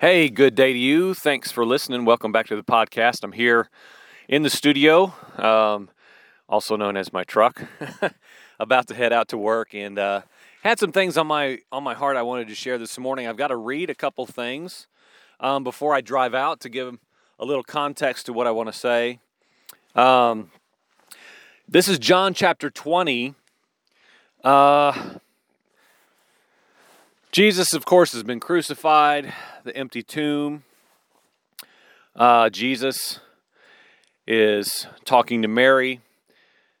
Hey, good day to you. Thanks for listening. Welcome back to the podcast. I'm here in the studio, um, also known as my truck, about to head out to work, and uh, had some things on my on my heart I wanted to share this morning. I've got to read a couple things um, before I drive out to give a little context to what I want to say. Um, this is John chapter 20. Uh, Jesus, of course, has been crucified, the empty tomb. Uh, Jesus is talking to Mary,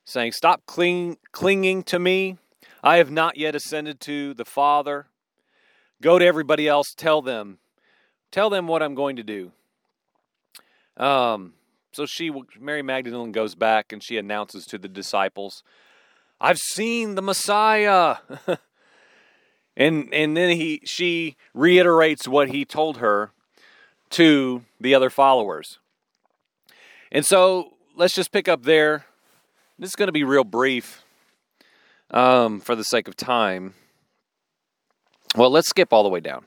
saying, Stop cling, clinging to me. I have not yet ascended to the Father. Go to everybody else, tell them. Tell them what I'm going to do. Um, so she, Mary Magdalene, goes back and she announces to the disciples, I've seen the Messiah. And and then he she reiterates what he told her to the other followers. And so let's just pick up there. This is going to be real brief um, for the sake of time. Well, let's skip all the way down.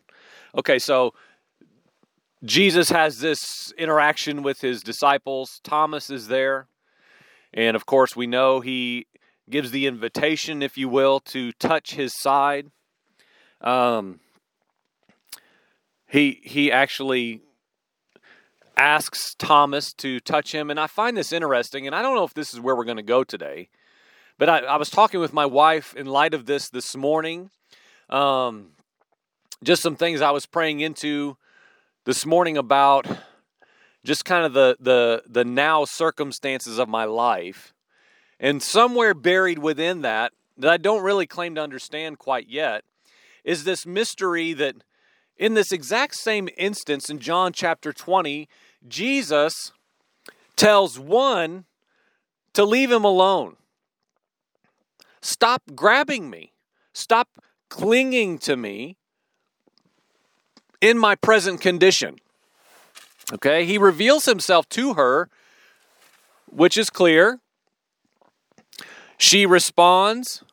Okay, so Jesus has this interaction with his disciples. Thomas is there. And of course, we know he gives the invitation, if you will, to touch his side. Um, he he actually asks Thomas to touch him, and I find this interesting. And I don't know if this is where we're going to go today, but I, I, was talking with my wife in light of this this morning. Um, just some things I was praying into this morning about just kind of the the the now circumstances of my life, and somewhere buried within that that I don't really claim to understand quite yet is this mystery that in this exact same instance in John chapter 20, Jesus tells one to leave him alone. Stop grabbing me. Stop clinging to me in my present condition. Okay, he reveals himself to her, which is clear. She responds,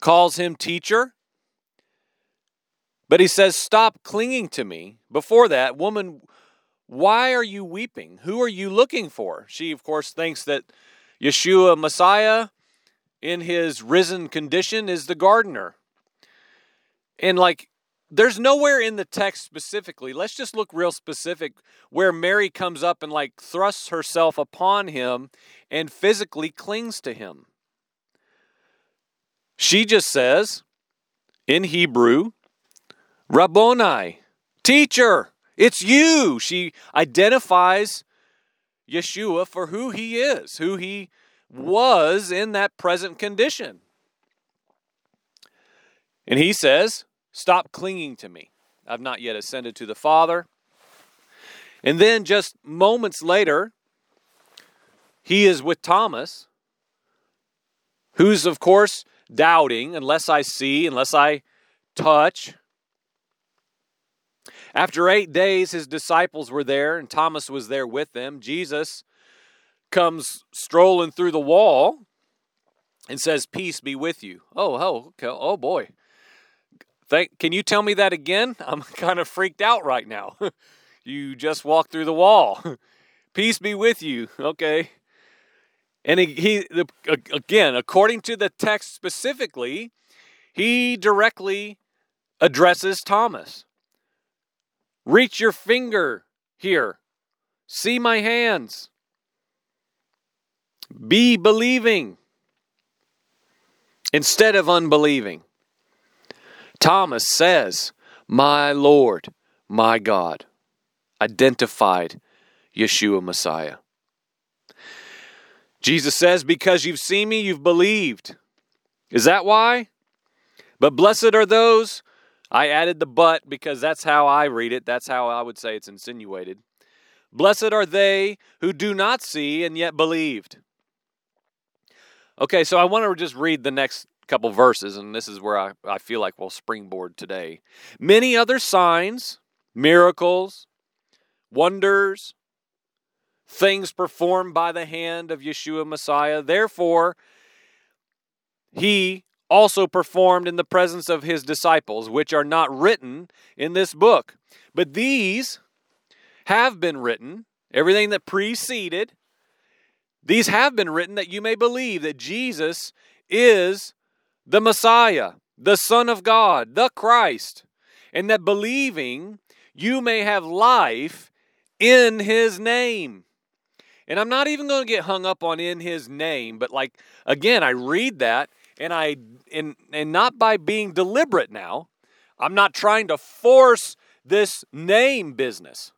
calls him teacher. But he says, Stop clinging to me. Before that, woman, why are you weeping? Who are you looking for? She, of course, thinks that Yeshua, Messiah, in his risen condition, is the gardener. And like, there's nowhere in the text specifically, let's just look real specific, where Mary comes up and like thrusts herself upon him and physically clings to him. She just says in Hebrew, Rabboni, teacher, it's you. She identifies Yeshua for who he is, who he was in that present condition. And he says, Stop clinging to me. I've not yet ascended to the Father. And then just moments later, he is with Thomas, who's, of course, doubting, unless I see, unless I touch. After eight days, his disciples were there, and Thomas was there with them. Jesus comes strolling through the wall and says, Peace be with you. Oh, oh, okay. oh boy. Thank, can you tell me that again? I'm kind of freaked out right now. you just walked through the wall. Peace be with you. Okay. And he, he the, again, according to the text specifically, he directly addresses Thomas. Reach your finger here. See my hands. Be believing instead of unbelieving. Thomas says, My Lord, my God, identified Yeshua Messiah. Jesus says, Because you've seen me, you've believed. Is that why? But blessed are those I added the but because that's how I read it. That's how I would say it's insinuated. Blessed are they who do not see and yet believed. Okay, so I want to just read the next couple verses, and this is where I, I feel like we'll springboard today. Many other signs, miracles, wonders, things performed by the hand of Yeshua Messiah. Therefore, he also performed in the presence of his disciples, which are not written in this book. But these have been written, everything that preceded, these have been written that you may believe that Jesus is the Messiah, the Son of God, the Christ, and that believing you may have life in his name. And I'm not even going to get hung up on in his name, but like again, I read that and I and and not by being deliberate now. I'm not trying to force this name business.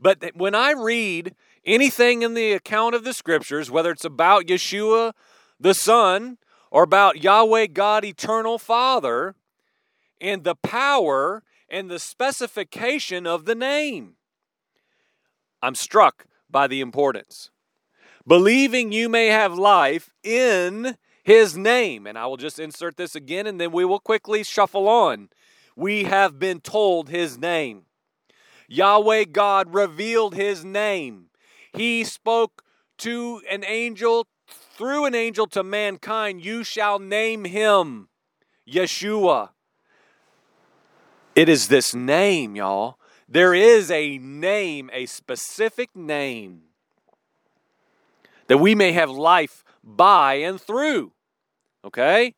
But when I read anything in the account of the scriptures, whether it's about Yeshua the Son or about Yahweh God eternal Father, and the power and the specification of the name, I'm struck by the importance. Believing you may have life in his name. And I will just insert this again and then we will quickly shuffle on. We have been told his name. Yahweh God revealed his name. He spoke to an angel, through an angel to mankind, you shall name him Yeshua. It is this name, y'all. There is a name, a specific name, that we may have life by and through. Okay?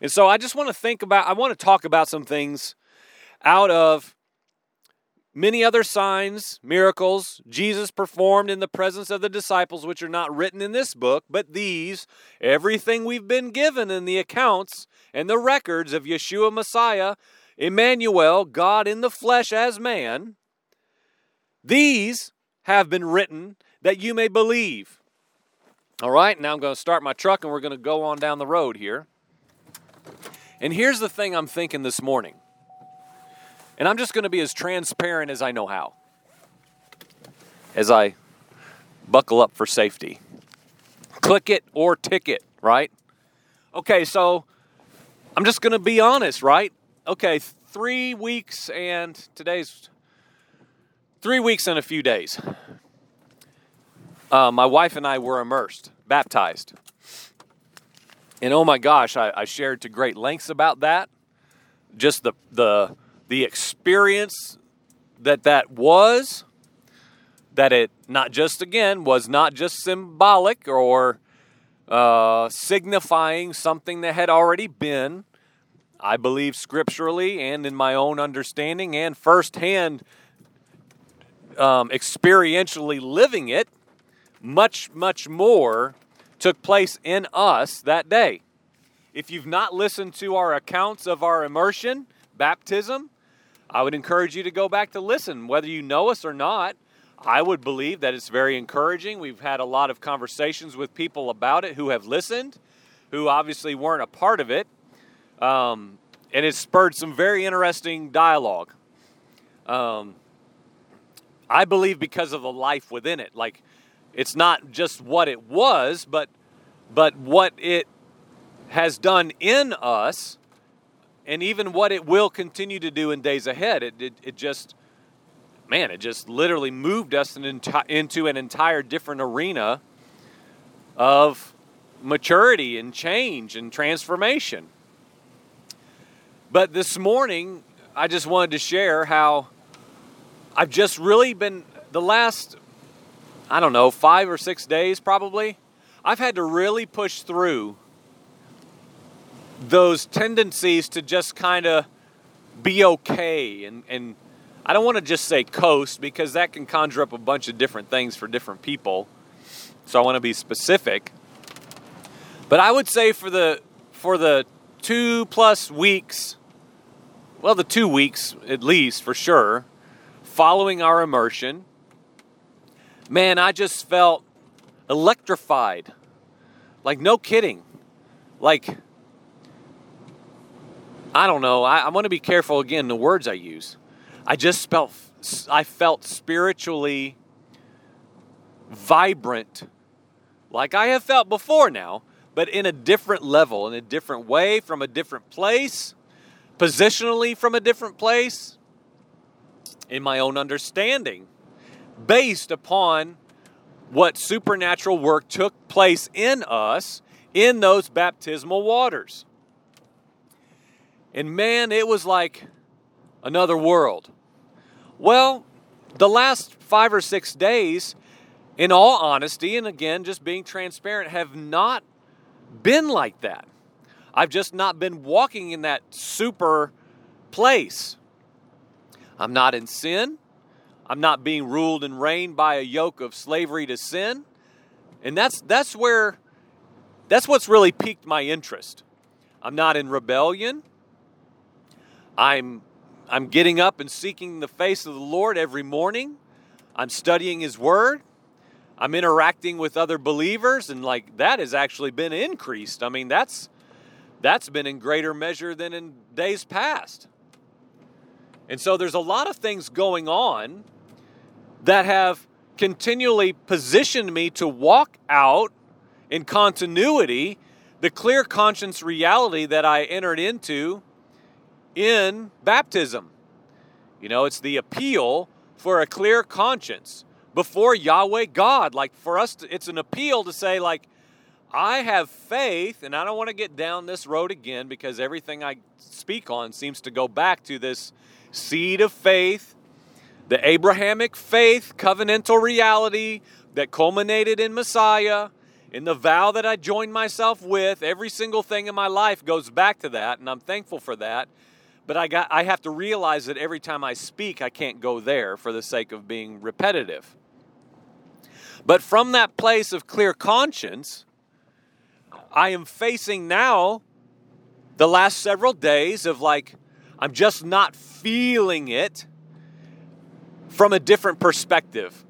And so I just want to think about, I want to talk about some things out of many other signs, miracles Jesus performed in the presence of the disciples, which are not written in this book, but these, everything we've been given in the accounts and the records of Yeshua Messiah, Emmanuel, God in the flesh as man, these have been written that you may believe. All right, now I'm going to start my truck and we're going to go on down the road here. And here's the thing I'm thinking this morning. And I'm just going to be as transparent as I know how as I buckle up for safety. Click it or ticket, right? Okay, so I'm just going to be honest, right? Okay, three weeks and today's three weeks and a few days. Uh, my wife and I were immersed, baptized. And oh my gosh, I, I shared to great lengths about that. Just the, the, the experience that that was, that it not just again was not just symbolic or uh, signifying something that had already been. I believe scripturally and in my own understanding and firsthand um, experientially living it, much, much more took place in us that day. If you've not listened to our accounts of our immersion, baptism, I would encourage you to go back to listen, whether you know us or not. I would believe that it's very encouraging. We've had a lot of conversations with people about it who have listened, who obviously weren't a part of it. Um, and it spurred some very interesting dialogue. Um, I believe because of the life within it. Like, it's not just what it was, but but what it has done in us and even what it will continue to do in days ahead. It, it, it just, man, it just literally moved us an enti- into an entire different arena of maturity and change and transformation. But this morning, I just wanted to share how I've just really been, the last, I don't know, five or six days probably, I've had to really push through those tendencies to just kind of be okay and, and I don't want to just say coast because that can conjure up a bunch of different things for different people. So I want to be specific. But I would say for the for the 2 plus weeks well the 2 weeks at least for sure following our immersion man, I just felt electrified. Like no kidding. Like I don't know. I, I want to be careful again the words I use. I just felt I felt spiritually vibrant, like I have felt before now, but in a different level, in a different way, from a different place, positionally from a different place, in my own understanding, based upon what supernatural work took place in us in those baptismal waters. And man, it was like another world. Well, the last five or six days, in all honesty, and again, just being transparent, have not been like that. I've just not been walking in that super place. I'm not in sin. I'm not being ruled and reigned by a yoke of slavery to sin. And that's that's where that's what's really piqued my interest. I'm not in rebellion. I'm I'm getting up and seeking the face of the Lord every morning. I'm studying his word. I'm interacting with other believers and like that has actually been increased. I mean, that's that's been in greater measure than in days past. And so there's a lot of things going on that have continually positioned me to walk out in continuity the clear conscience reality that I entered into in baptism. You know, it's the appeal for a clear conscience before Yahweh God. Like for us, it's an appeal to say, like, I have faith, and I don't want to get down this road again because everything I speak on seems to go back to this seed of faith, the Abrahamic faith, covenantal reality that culminated in Messiah, in the vow that I joined myself with. Every single thing in my life goes back to that, and I'm thankful for that. But I got I have to realize that every time I speak, I can't go there for the sake of being repetitive. But from that place of clear conscience, I am facing now the last several days of like, I'm just not feeling it from a different perspective,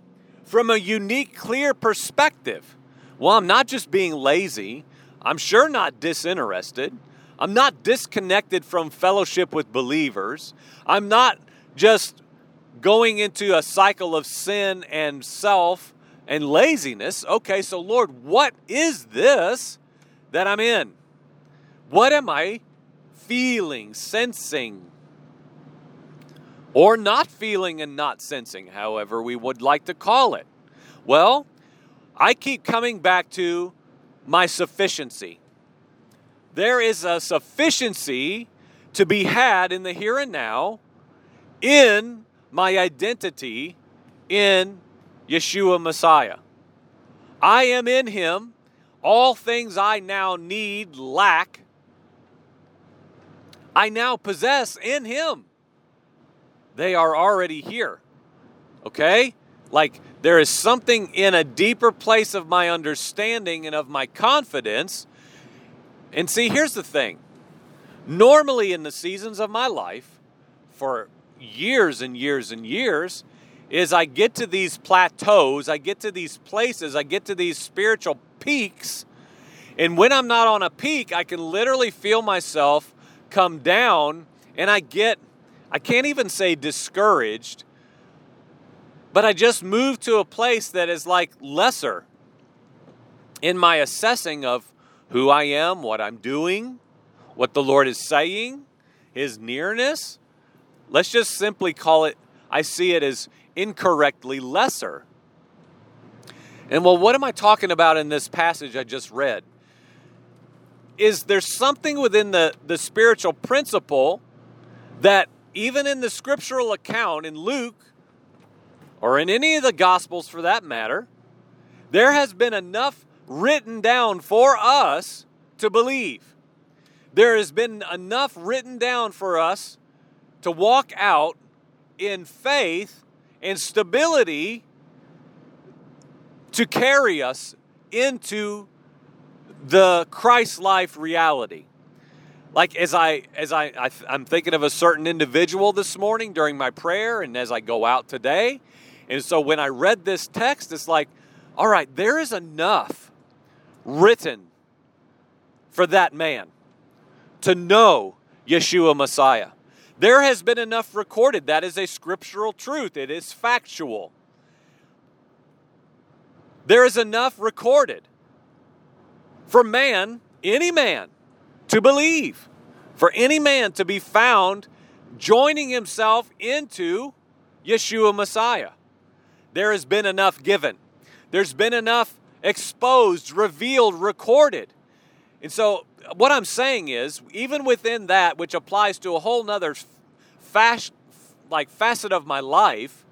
from a unique, clear perspective. Well, I'm not just being lazy, I'm sure not disinterested. I'm not disconnected from fellowship with believers. I'm not just going into a cycle of sin and self and laziness. Okay, so Lord, what is this that I'm in? What am I feeling, sensing, or not feeling and not sensing, however we would like to call it? Well, I keep coming back to my sufficiency. There is a sufficiency to be had in the here and now in my identity in Yeshua Messiah. I am in him. All things I now need, lack, I now possess in him. They are already here. Okay? Like there is something in a deeper place of my understanding and of my confidence. And see, here's the thing. Normally, in the seasons of my life, for years and years and years, is I get to these plateaus, I get to these places, I get to these spiritual peaks. And when I'm not on a peak, I can literally feel myself come down and I get, I can't even say discouraged, but I just moved to a place that is like lesser in my assessing of who I am, what I'm doing, what the Lord is saying, His nearness. Let's just simply call it, I see it as incorrectly lesser. And well, what am I talking about in this passage I just read? Is there something within the, the spiritual principle that even in the scriptural account in Luke, or in any of the Gospels for that matter, there has been enough written down for us to believe. There has been enough written down for us to walk out in faith and stability to carry us into the Christ life reality. Like as I as I, I I'm thinking of a certain individual this morning during my prayer and as I go out today. And so when I read this text it's like all right, there is enough written for that man to know Yeshua Messiah. There has been enough recorded. That is a scriptural truth, it is factual. There is enough recorded for man, any man, to believe, for any man to be found joining himself into Yeshua Messiah. There has been enough given, there's been enough exposed, revealed, recorded. And so what I'm saying is, even within that, which applies to a whole nother fast, like facet of my life,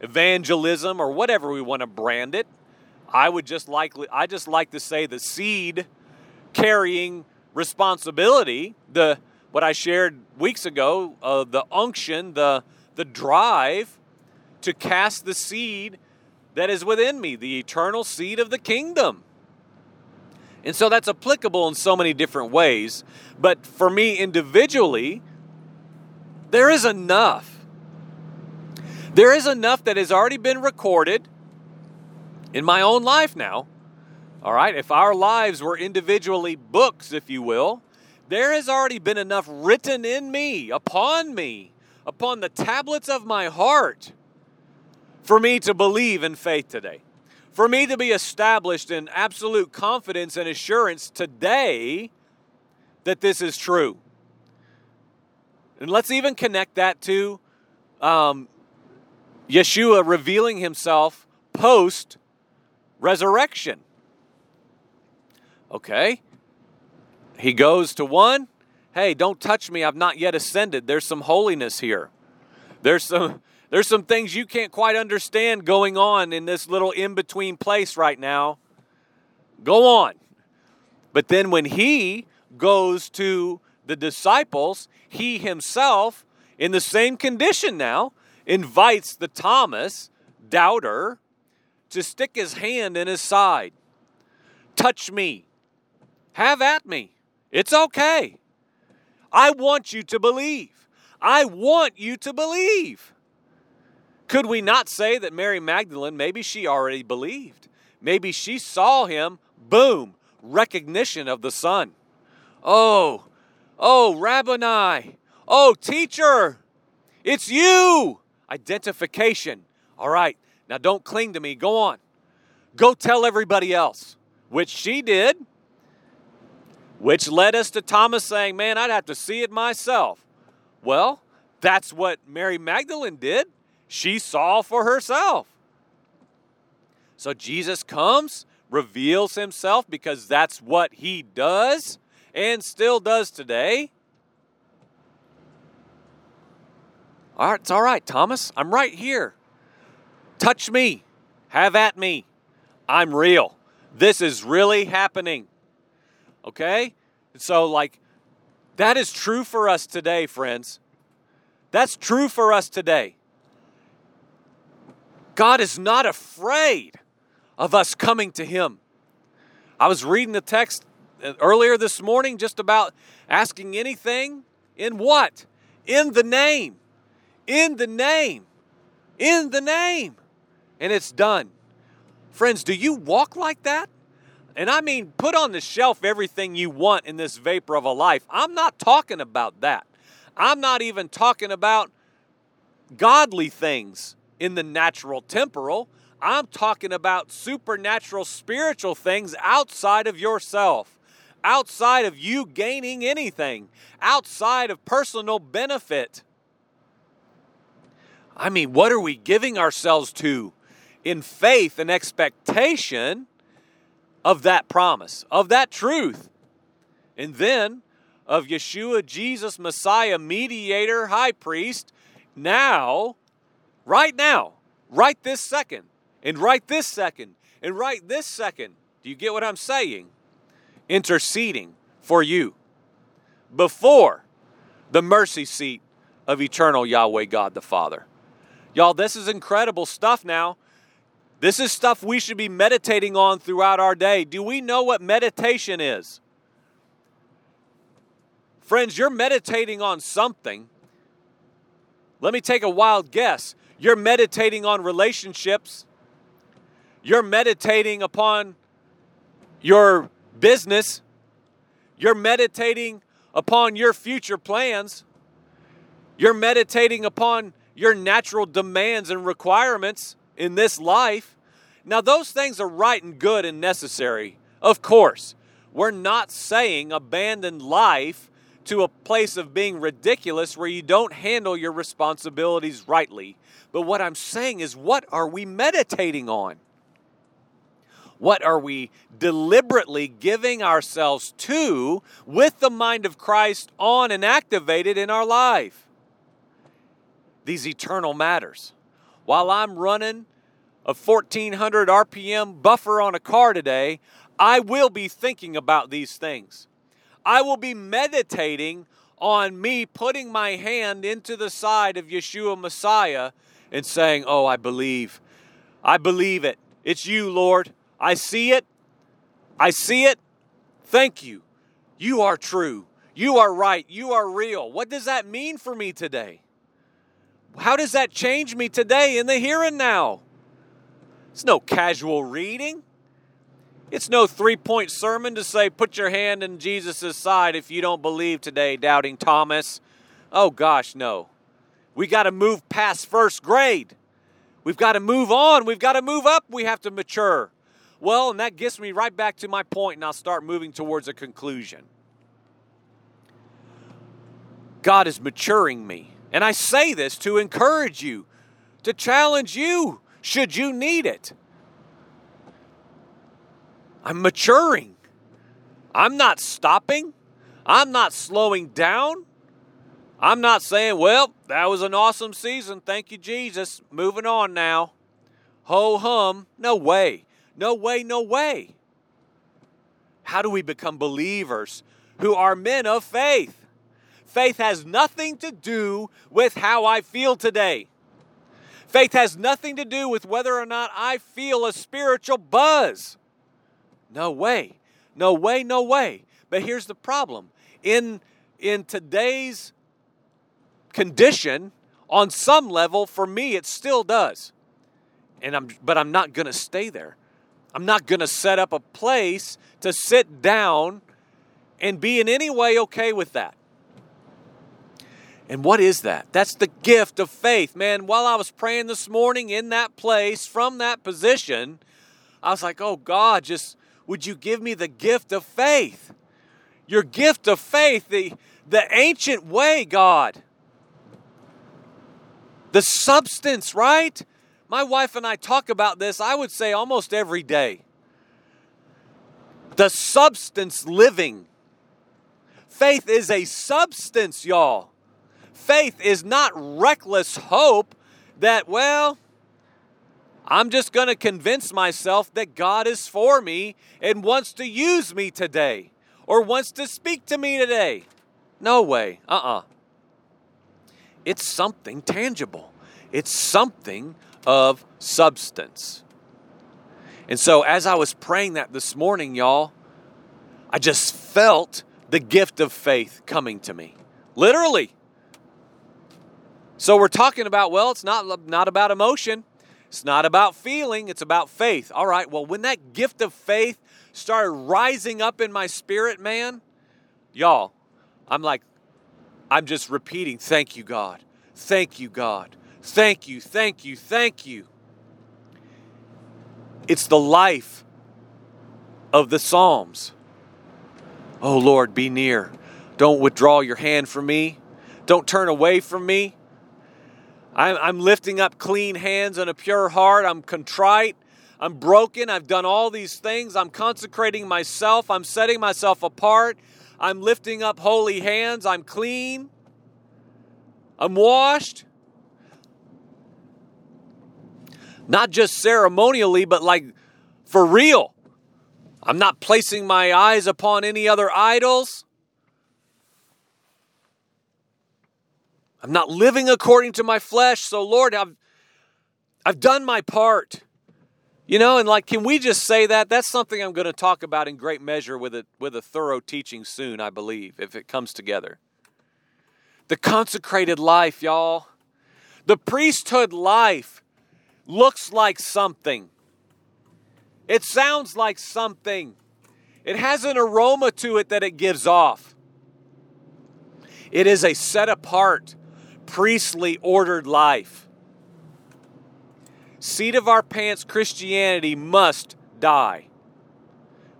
evangelism or whatever we want to brand it, I would just like I just like to say the seed carrying responsibility, the what I shared weeks ago, uh, the unction, the the drive to cast the seed that is within me, the eternal seed of the kingdom. And so that's applicable in so many different ways. But for me individually, there is enough. There is enough that has already been recorded in my own life now. All right, if our lives were individually books, if you will, there has already been enough written in me, upon me, upon the tablets of my heart, for me to believe in faith today. For me to be established in absolute confidence and assurance today that this is true. And let's even connect that to um, Yeshua revealing himself post resurrection. Okay? He goes to one, hey, don't touch me, I've not yet ascended. There's some holiness here. There's some there's some things you can't quite understand going on in this little in between place right now. Go on. But then when he goes to the disciples, he himself, in the same condition now, invites the Thomas, doubter, to stick his hand in his side. Touch me. Have at me. It's okay. I want you to believe. I want you to believe. Could we not say that Mary Magdalene, maybe she already believed? Maybe she saw him, boom, recognition of the Son. Oh, oh, Rabboni, oh, teacher, it's you. Identification. All right, now don't cling to me. Go on. Go tell everybody else, which she did, which led us to Thomas saying, Man, I'd have to see it myself. Well, that's what Mary Magdalene did she saw for herself. So Jesus comes, reveals himself because that's what he does and still does today. All right, it's all right, Thomas. I'm right here. Touch me. Have at me. I'm real. This is really happening. Okay? So, like, that is true for us today, friends. That's true for us today. God is not afraid of us coming to Him. I was reading the text earlier this morning just about asking anything in what? In the name. In the name. In the name. And it's done. Friends, do you walk like that? And I mean, put on the shelf everything you want in this vapor of a life. I'm not talking about that. I'm not even talking about godly things in the natural temporal. I'm talking about supernatural spiritual things outside of yourself, outside of you gaining anything, outside of personal benefit. I mean, what are we giving ourselves to in faith and expectation of that promise, of that truth? And then of Yeshua, Jesus, Messiah, mediator, high priest, now right now, right this second, and right this second, and right this second. Do you get what I'm saying? Interceding for you before the mercy seat of eternal Yahweh God the Father. Y'all, this is incredible stuff now. This is stuff we should be meditating on throughout our day. Do we know what meditation is? Friends, you're meditating on something. Let me take a wild guess. You're meditating on relationships. You're meditating upon your business. You're meditating upon your future plans. You're meditating upon your natural demands and requirements in this life. Now, those things are right and good and necessary, of course. We're not saying abandon life to a place of being ridiculous where you don't handle your responsibilities rightly. But what I'm saying is, what are we meditating on? What are we deliberately giving ourselves to with the mind of Christ on and activated in our life? These eternal matters. While I'm running a 1400 RPM buffer on a car today, I will be thinking about these things. I will be meditating on me putting my hand into the side of Yeshua Messiah and saying, Oh, I believe. I believe it. It's you, Lord. I see it. I see it. Thank you. You are true. You are right. You are real. What does that mean for me today? How does that change me today in the here and now? It's no casual reading. It's no three point sermon to say, put your hand in Jesus' side if you don't believe today, doubting Thomas. Oh gosh, no. We got to move past first grade. We've got to move on. We've got to move up. We have to mature. Well, and that gets me right back to my point, and I'll start moving towards a conclusion. God is maturing me. And I say this to encourage you, to challenge you, should you need it. I'm maturing. I'm not stopping. I'm not slowing down. I'm not saying, well, that was an awesome season. Thank you, Jesus. Moving on now. Ho hum. No way. No way, no way. How do we become believers who are men of faith? Faith has nothing to do with how I feel today. Faith has nothing to do with whether or not I feel a spiritual buzz. No way. No way, no way. But here's the problem. In in today's condition, on some level, for me it still does. And I'm but I'm not gonna stay there. I'm not gonna set up a place to sit down and be in any way okay with that. And what is that? That's the gift of faith. Man, while I was praying this morning in that place, from that position, I was like, oh God, just would you give me the gift of faith? Your gift of faith, the, the ancient way, God. The substance, right? My wife and I talk about this, I would say almost every day. The substance living. Faith is a substance, y'all. Faith is not reckless hope that, well, I'm just going to convince myself that God is for me and wants to use me today or wants to speak to me today. No way. Uh uh-uh. uh It's something tangible, it's something of substance. And so, as I was praying that this morning, y'all, I just felt the gift of faith coming to me. Literally. So, we're talking about, well, it's not, not about emotion. It's not about feeling, it's about faith. All right, well, when that gift of faith started rising up in my spirit, man, y'all, I'm like, I'm just repeating, thank you, God. Thank you, God. Thank you, thank you, thank you. It's the life of the Psalms. Oh, Lord, be near. Don't withdraw your hand from me. Don't turn away from me. I'm, I'm lifting up clean hands and a pure heart. I'm contrite. I'm broken. I've done all these things. I'm consecrating myself. I'm setting myself apart. I'm lifting up holy hands. I'm clean. I'm washed. Not just ceremonially, but like for real. I'm not placing my eyes upon any other idols. I'm not living according to my flesh. So, Lord, I've, I've done my part. You know, and like, can we just say that? That's something I'm going to talk about in great measure with a, with a thorough teaching soon, I believe, if it comes together. The consecrated life, y'all. The priesthood life looks like something, it sounds like something, it has an aroma to it that it gives off. It is a set apart, priestly ordered life. Seat of our pants Christianity must die.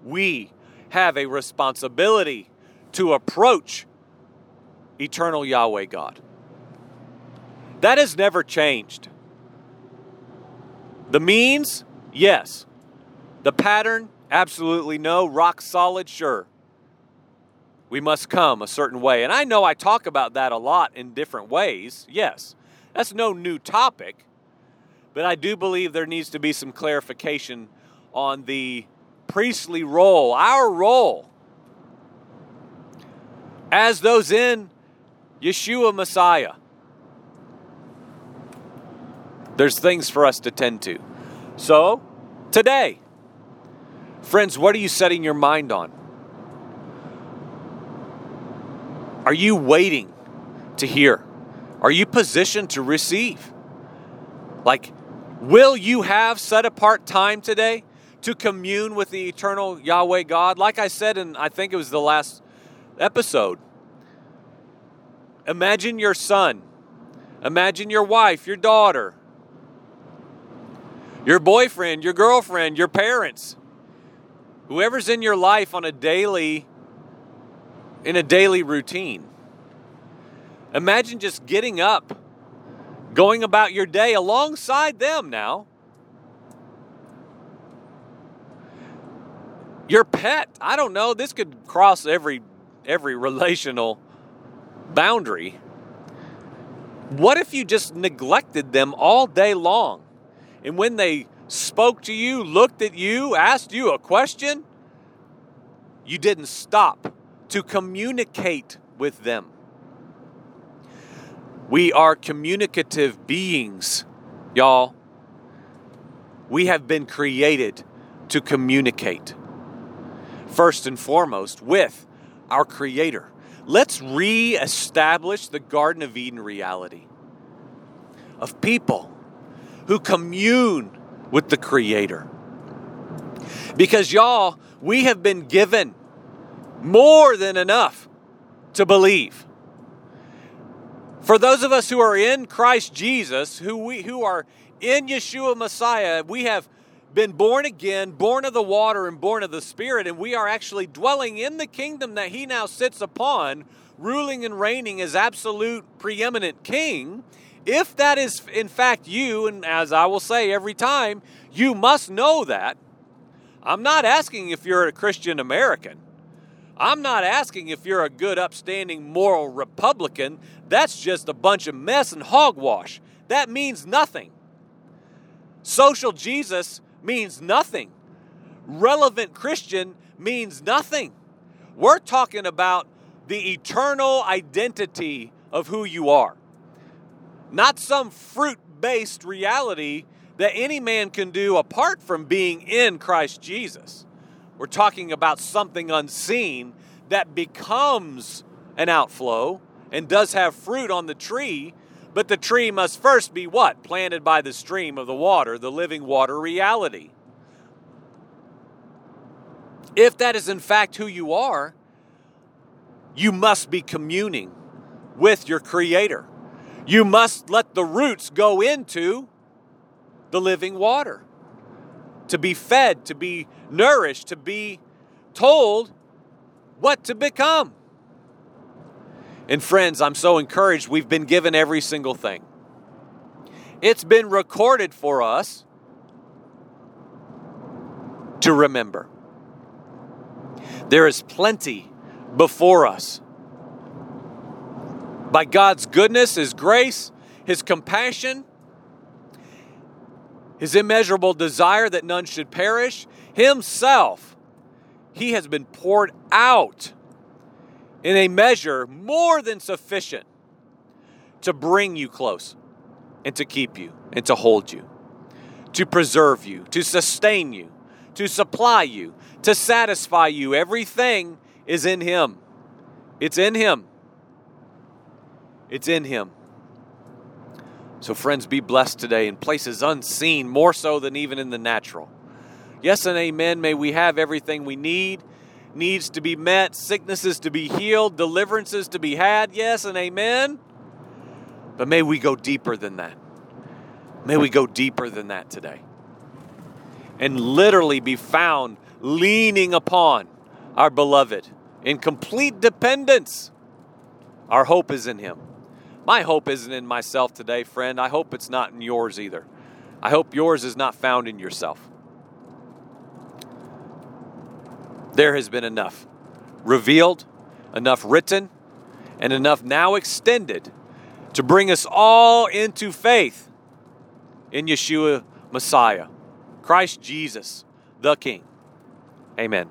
We have a responsibility to approach eternal Yahweh God. That has never changed. The means, yes. The pattern, absolutely no. Rock solid, sure. We must come a certain way. And I know I talk about that a lot in different ways. Yes, that's no new topic. But I do believe there needs to be some clarification on the priestly role, our role as those in Yeshua Messiah. There's things for us to tend to. So, today, friends, what are you setting your mind on? Are you waiting to hear? Are you positioned to receive? Like, will you have set apart time today to commune with the eternal Yahweh God? Like I said, and I think it was the last episode. Imagine your son. Imagine your wife, your daughter, your boyfriend, your girlfriend, your parents, whoever's in your life on a daily in a daily routine. Imagine just getting up, going about your day alongside them now. Your pet, I don't know, this could cross every every relational boundary. What if you just neglected them all day long? And when they spoke to you, looked at you, asked you a question, you didn't stop to communicate with them. We are communicative beings, y'all. We have been created to communicate, first and foremost, with our Creator. Let's re establish the Garden of Eden reality of people who commune with the Creator. Because, y'all, we have been given more than enough to believe. For those of us who are in Christ Jesus, who we who are in Yeshua Messiah, we have been born again, born of the water and born of the Spirit, and we are actually dwelling in the kingdom that He now sits upon, ruling and reigning as absolute preeminent King. If that is in fact you, and as I will say every time, you must know that. I'm not asking if you're a Christian American. I'm not asking if you're a good, upstanding, moral Republican. That's just a bunch of mess and hogwash. That means nothing. Social Jesus means nothing. Relevant Christian means nothing. We're talking about the eternal identity of who you are, not some fruit based reality that any man can do apart from being in Christ Jesus. We're talking about something unseen that becomes an outflow and does have fruit on the tree, but the tree must first be what? Planted by the stream of the water, the living water reality. If that is in fact who you are, you must be communing with your Creator. You must let the roots go into the living water to be fed, to be nourished, to be told what to become. And friends, I'm so encouraged. We've been given every single thing. It's been recorded for us to remember. There is plenty before us. By God's goodness, His grace, His compassion, his immeasurable desire that none should perish, himself, he has been poured out in a measure more than sufficient to bring you close and to keep you and to hold you, to preserve you, to sustain you, to supply you, to satisfy you. Everything is in Him. It's in Him. It's in Him. So, friends, be blessed today in places unseen, more so than even in the natural. Yes and amen. May we have everything we need, needs to be met, sicknesses to be healed, deliverances to be had. Yes and amen. But may we go deeper than that. May we go deeper than that today. And literally be found leaning upon our beloved in complete dependence. Our hope is in Him. My hope isn't in myself today, friend. I hope it's not in yours either. I hope yours is not found in yourself. there has been enough revealed, enough written, and enough now extended to bring us all into faith in Yeshua Messiah, Christ Jesus, the King. Amen.